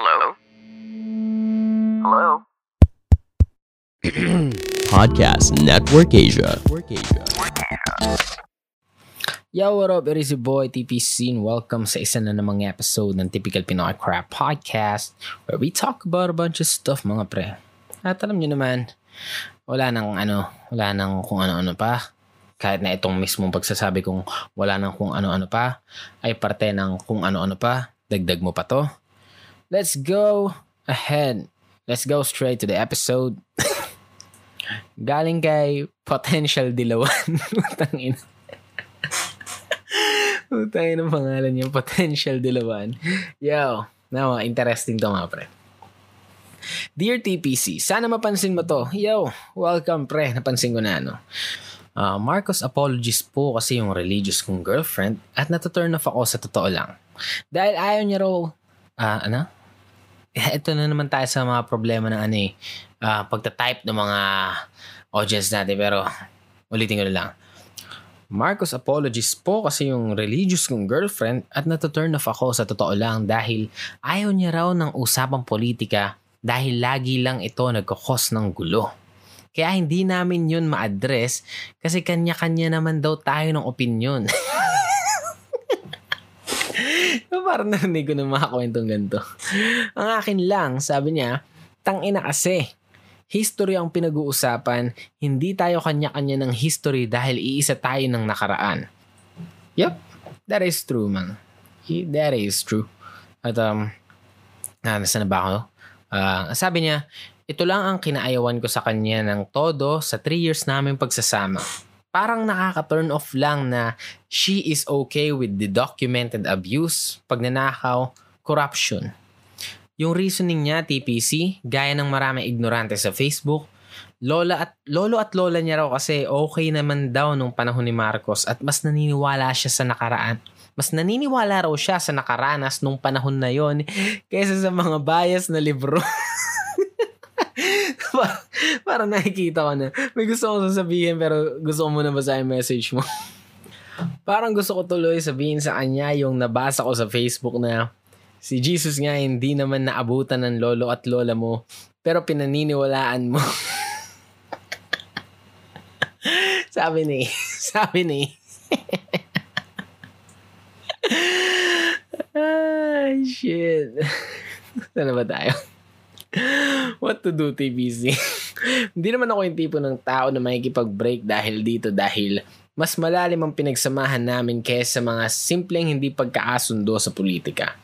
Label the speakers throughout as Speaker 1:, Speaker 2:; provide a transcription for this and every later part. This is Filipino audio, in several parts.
Speaker 1: Hello? Hello?
Speaker 2: Podcast Network Asia.
Speaker 3: Yo, what up? It is your boy TPC and welcome sa isa na namang episode ng Typical Pinoy Crap Podcast where we talk about a bunch of stuff mga pre. At alam nyo naman, wala nang ano, wala nang kung ano-ano pa. Kahit na itong mismong pagsasabi kong wala nang kung ano-ano pa, ay parte ng kung ano-ano pa, dagdag mo pa to. Let's go ahead. Let's go straight to the episode. Galing kay Potential Dilawan. Tangina. Utay ng pangalan niya, Potential Dilawan. Yo, na interesting to mga pre. Dear TPC, sana mapansin mo to. Yo, welcome pre, napansin ko na ano. Ah, Marcos apologies po kasi yung religious kong girlfriend at nataturn off ako sa totoo lang. Dahil ayaw niya raw, ah, ano? Ito na naman tayo sa mga problema ng ano eh, ah, pagta-type ng mga audience natin pero ulitin ko na lang. Marcos apologies po kasi yung religious kong girlfriend at nataturn off ako sa totoo lang dahil ayaw niya raw ng usapang politika dahil lagi lang ito nagkakos ng gulo. Kaya hindi namin yun ma-address kasi kanya-kanya naman daw tayo ng opinion. Parang narinig ko ng mga kwentong ganito. Ang akin lang, sabi niya, tangina kasi. History ang pinag-uusapan, hindi tayo kanya-kanya ng history dahil iisa tayo ng nakaraan. Yep, that is true, man. That is true. At, um, ah, nasa na ba ako? Ah, sabi niya, ito lang ang kinaayawan ko sa kanya ng todo sa 3 years namin pagsasama. Parang nakaka-turn off lang na she is okay with the documented abuse, pagnanakaw, corruption. Yung reasoning niya, TPC, gaya ng maraming ignorante sa Facebook, lola at lolo at lola niya raw kasi okay naman daw nung panahon ni Marcos at mas naniniwala siya sa nakaraan. Mas naniniwala raw siya sa nakaranas nung panahon na yon kaysa sa mga bias na libro. Pa- Parang nakikita ko na. May gusto kong sasabihin pero gusto ko muna basahin message mo. Parang gusto ko tuloy sabihin sa kanya yung nabasa ko sa Facebook na si Jesus nga hindi naman naabutan ng lolo at lola mo pero pinaniniwalaan mo. sabi ni, sabi ni. Ay, shit. Sana ba tayo? What to do, TBC? Hindi naman ako yung tipo ng tao na makikipag-break dahil dito dahil mas malalim ang pinagsamahan namin kaysa mga simpleng hindi pagkaasundo sa politika.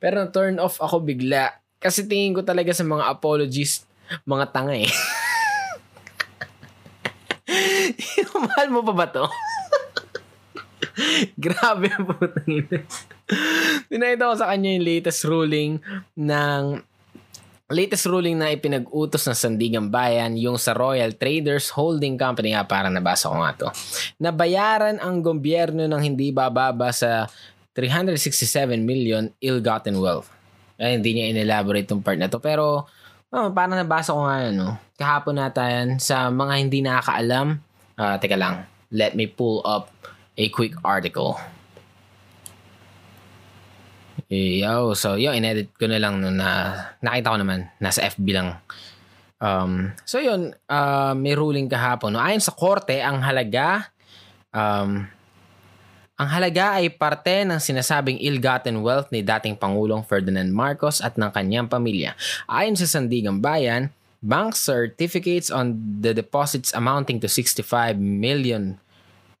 Speaker 3: Pero na-turn off ako bigla kasi tingin ko talaga sa mga apologies, mga tanga eh. Mahal mo pa ba to? Grabe ang putang ina. Pinakita ko sa kanya yung latest ruling ng latest ruling na ipinag-utos ng Sandigan Bayan, yung sa Royal Traders Holding Company, nga parang nabasa ko nga to, na bayaran ang gobyerno ng hindi bababa sa 367 million ill-gotten wealth. Ay, hindi niya in-elaborate tong part na to. Pero, oh, parang nabasa ko nga yan, no? Kahapon nata yan. Sa mga hindi nakakaalam, ah, teka lang, let me pull up a quick article. Yo, so yo, inedit ko na lang no na nakita ko naman nasa FB lang. Um, so yun, uh, may ruling kahapon. No? Ayon sa korte, ang halaga um, ang halaga ay parte ng sinasabing ill-gotten wealth ni dating Pangulong Ferdinand Marcos at ng kanyang pamilya. Ayon sa Sandigan Bayan, bank certificates on the deposits amounting to 65 million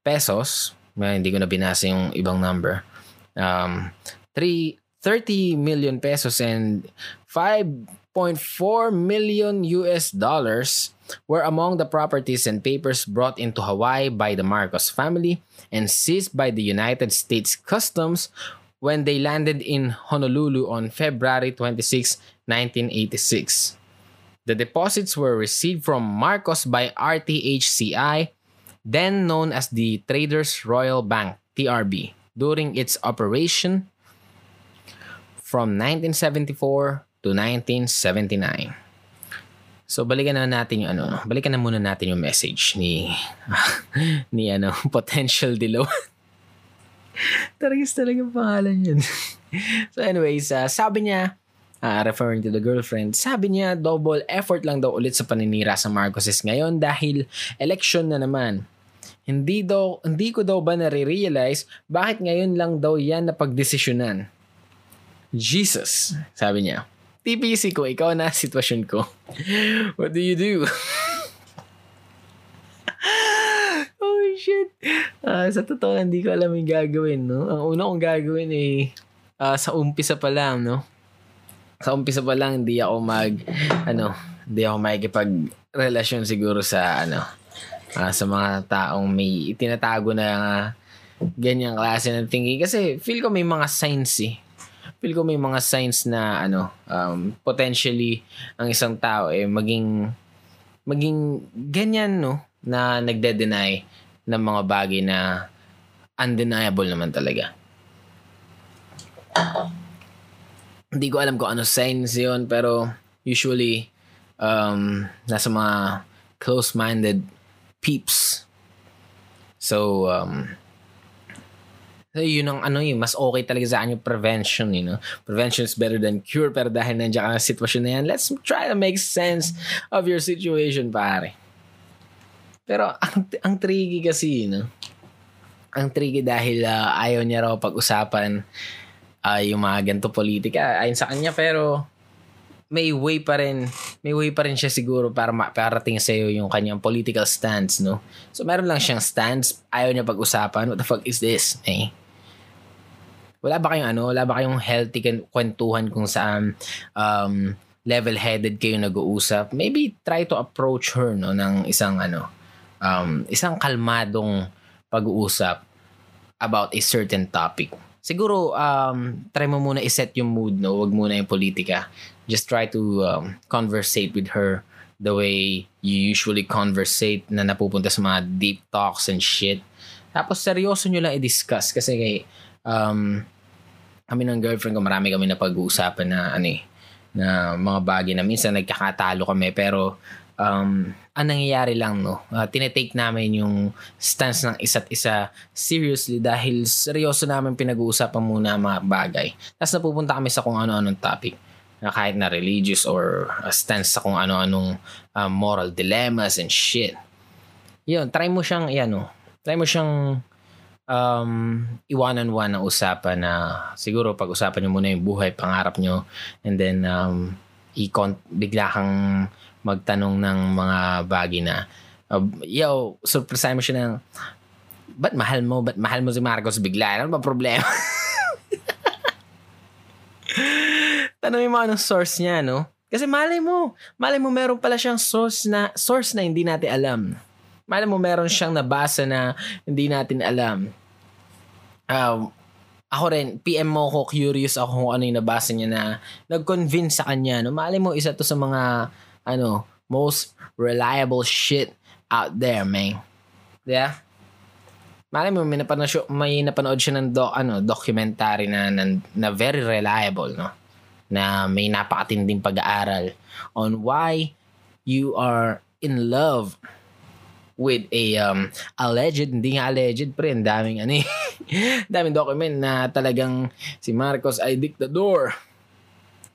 Speaker 3: pesos. May, hindi ko na binasa yung ibang number. Um, 3, 30 million pesos and 5.4 million US dollars were among the properties and papers brought into Hawaii by the Marcos family and seized by the United States Customs when they landed in Honolulu on February 26, 1986. The deposits were received from Marcos by RTHCI, then known as the Traders Royal Bank, TRB, during its operation from 1974 to 1979. So balikan na natin yung ano, balikan na muna natin yung message ni ni ano, potential dilaw. Taragis talaga ang pangalan yun. so anyways, uh, sabi niya, uh, referring to the girlfriend, sabi niya double effort lang daw ulit sa paninira sa Marcoses ngayon dahil election na naman. Hindi daw hindi ko daw ba nare-realize bakit ngayon lang daw yan na pagdesisyonan. Jesus, sabi niya. TPC ko, ikaw na sitwasyon ko. What do you do? oh shit. Uh, sa totoo, hindi ko alam yung gagawin, no? Ang una kong gagawin eh, uh, sa umpisa pa lang, no? Sa umpisa pa lang, hindi ako mag, ano, hindi ako makikipag relasyon siguro sa, ano, uh, sa mga taong may itinatago na uh, ganyang klase ng thinking. Kasi feel ko may mga signs eh feel ko may mga signs na ano um, potentially ang isang tao eh maging maging ganyan no na nagde-deny ng mga bagay na undeniable naman talaga. Hindi ko alam kung ano signs yon pero usually um, nasa mga close-minded peeps. So, um, So, yun ang ano yung mas okay talaga sa yung prevention, you know. Prevention is better than cure, pero dahil nandiyan ka na sitwasyon na yan, let's try to make sense of your situation, pare. Pero ang, ang tricky kasi, you know, ang tricky dahil uh, ayaw niya raw pag-usapan uh, yung mga ganito politika ayon sa kanya, pero may way pa rin, may way pa rin siya siguro para maparating sa iyo yung kanyang political stance, no? So, meron lang siyang stance, ayaw niya pag-usapan. What the fuck is this? Eh? Wala ba kayong ano, wala ba kayong healthy kwentuhan kung saan um, level-headed kayo nag-uusap? Maybe try to approach her no ng isang ano, um, isang kalmadong pag-uusap about a certain topic. Siguro um, try mo muna i-set yung mood no, wag muna yung politika. Just try to um, conversate with her the way you usually conversate na napupunta sa mga deep talks and shit. Tapos seryoso nyo lang i-discuss kasi kay um, kami ng girlfriend ko, marami kami na pag-uusapan na ano eh, na mga bagay na minsan nagkakatalo kami pero um, ang nangyayari lang no, uh, tinetake namin yung stance ng isa't isa seriously dahil seryoso namin pinag-uusapan muna ang mga bagay. Tapos napupunta kami sa kung ano-anong topic na kahit na religious or a stance sa kung ano-anong uh, moral dilemmas and shit. Yun, try mo siyang, yan no, try mo siyang um, iwanan-one ang usapan na siguro pag-usapan nyo muna yung buhay, pangarap nyo, and then um, i-con- bigla kang magtanong ng mga bagay na, uh, yo, surprise mo siya ng, ba't mahal mo? Ba't mahal mo si Marcos bigla? Ano ba problema? Tanong mo anong source niya, no? Kasi malay mo, malay mo meron pala siyang source na source na hindi natin alam. Malay mo meron siyang nabasa na hindi natin alam. Um, ako rin, PM mo ko, curious ako kung ano yung nabasa niya na nag-convince sa kanya. No? Malay mo, isa to sa mga, ano, most reliable shit out there, man. Yeah? Malay mo, may napanood siya, may napanood siya ng do, ano, documentary na, na, na very reliable, no? Na may napakatinding pag-aaral on why you are in love with a um, alleged, hindi nga alleged, pre, ang daming ano eh, daming document na talagang si Marcos ay diktador.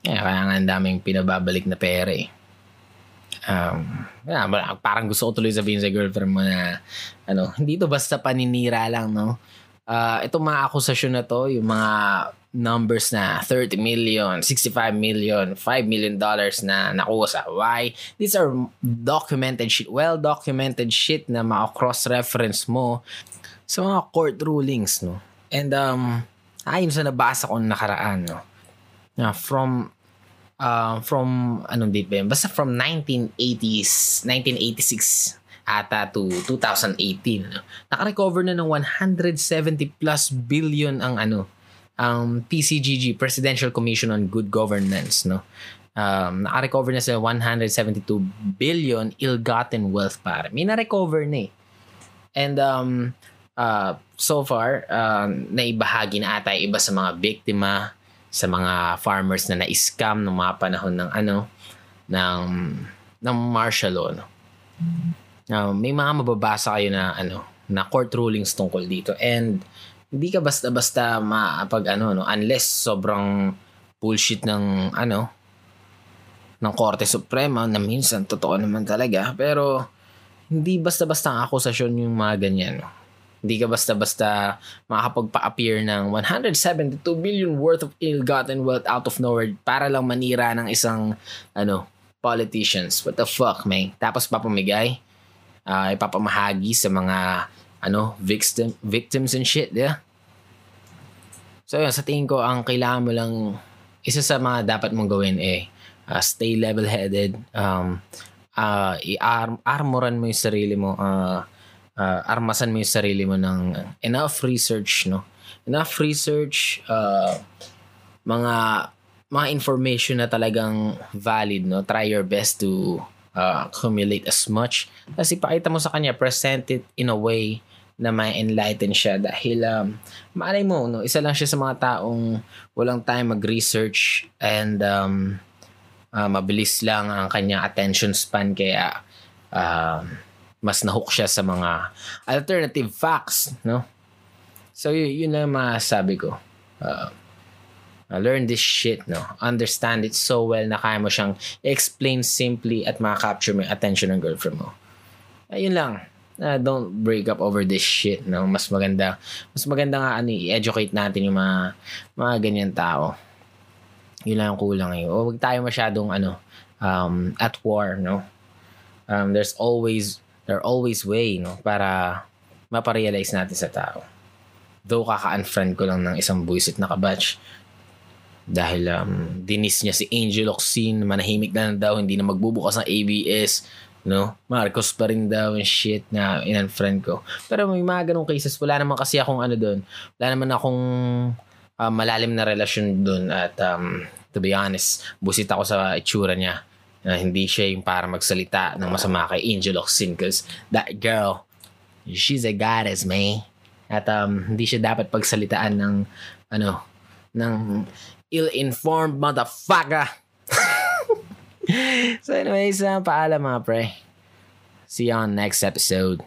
Speaker 3: Yeah, kaya nga ang daming pinababalik na pera eh. Um, parang gusto ko tuloy sabihin sa girlfriend mo na ano, hindi to basta paninira lang, no? Uh, itong mga akusasyon na to, yung mga numbers na 30 million, 65 million, 5 million dollars na nakuha sa Hawaii. These are documented shit, well-documented shit na maka-cross-reference mo sa mga court rulings, no? And um, ayon sa nabasa ko nakaraan, no? Na from uh, from anong date ba yun? Basta from 1980s, 1986 ata to 2018. No? Naka-recover na ng 170 plus billion ang ano, ang PCGG, Presidential Commission on Good Governance, no? Um, naka-recover na sa 172 billion ill-gotten wealth para. May na-recover na eh. And um, uh, so far, uh, naibahagi na ata iba sa mga biktima, sa mga farmers na na-scam ng mga panahon ng ano, ng, ng martial law, no? Uh, may mga mababasa kayo na ano, na court rulings tungkol dito. And hindi ka basta-basta mapag ano no unless sobrang bullshit ng ano ng Korte Suprema na minsan totoo naman talaga. Pero hindi basta-basta ang akusasyon yung mga ganyan. No? Hindi ka basta-basta makakapagpa-appear ng 172 billion worth of ill-gotten wealth out of nowhere para lang manira ng isang ano politicians. What the fuck, man? Tapos papamigay, uh, ipapamahagi sa mga ano victim victims and shit, yeah. So yun, sa tingin ko ang kailangan mo lang isa sa mga dapat mong gawin eh uh, stay level-headed um uh, i-armoran mo yung sarili mo uh, uh, armasan mo yung sarili mo ng enough research no enough research uh, mga mga information na talagang valid no try your best to uh, accumulate as much. Kasi ipakita mo sa kanya present it in a way na may enlighten siya. Dahil um, malay mo no isa lang siya sa mga taong walang time mag-research and um, uh, mabilis lang ang kanyang attention span. Kaya uh, mas nahook siya sa mga alternative facts no? So y- yun lang masabi ko. Uh, learn this shit no? Understand it so well na kaya mo siyang explain simply at makaka-capture mo yung attention ng girlfriend mo. Ayun lang. Uh, don't break up over this shit no? Mas maganda mas maganda nga ano i-educate natin yung mga mga ganyan tao. Yun lang ang kulang eh. Huwag tayo masyadong ano um, at war no? Um, there's always there always way no? Para maparealize natin sa tao. Though kaka-unfriend ko lang ng isang buisit na kabatch dahil um, dinis niya si Angel Oxin manahimik na lang daw hindi na magbubukas ng ABS no? Marcos pa rin daw and shit na in-unfriend ko. Pero may mga ganong cases. Wala naman kasi akong ano doon. Wala naman akong uh, malalim na relasyon doon at um, to be honest, busit ako sa itsura niya. Uh, hindi siya yung para magsalita ng masama kay Angel Oxin because that girl, she's a goddess, man. At um, hindi siya dapat pagsalitaan ng ano, ng ill-informed motherfucker. so anyways, uh, paalam mga pre. See you on next episode.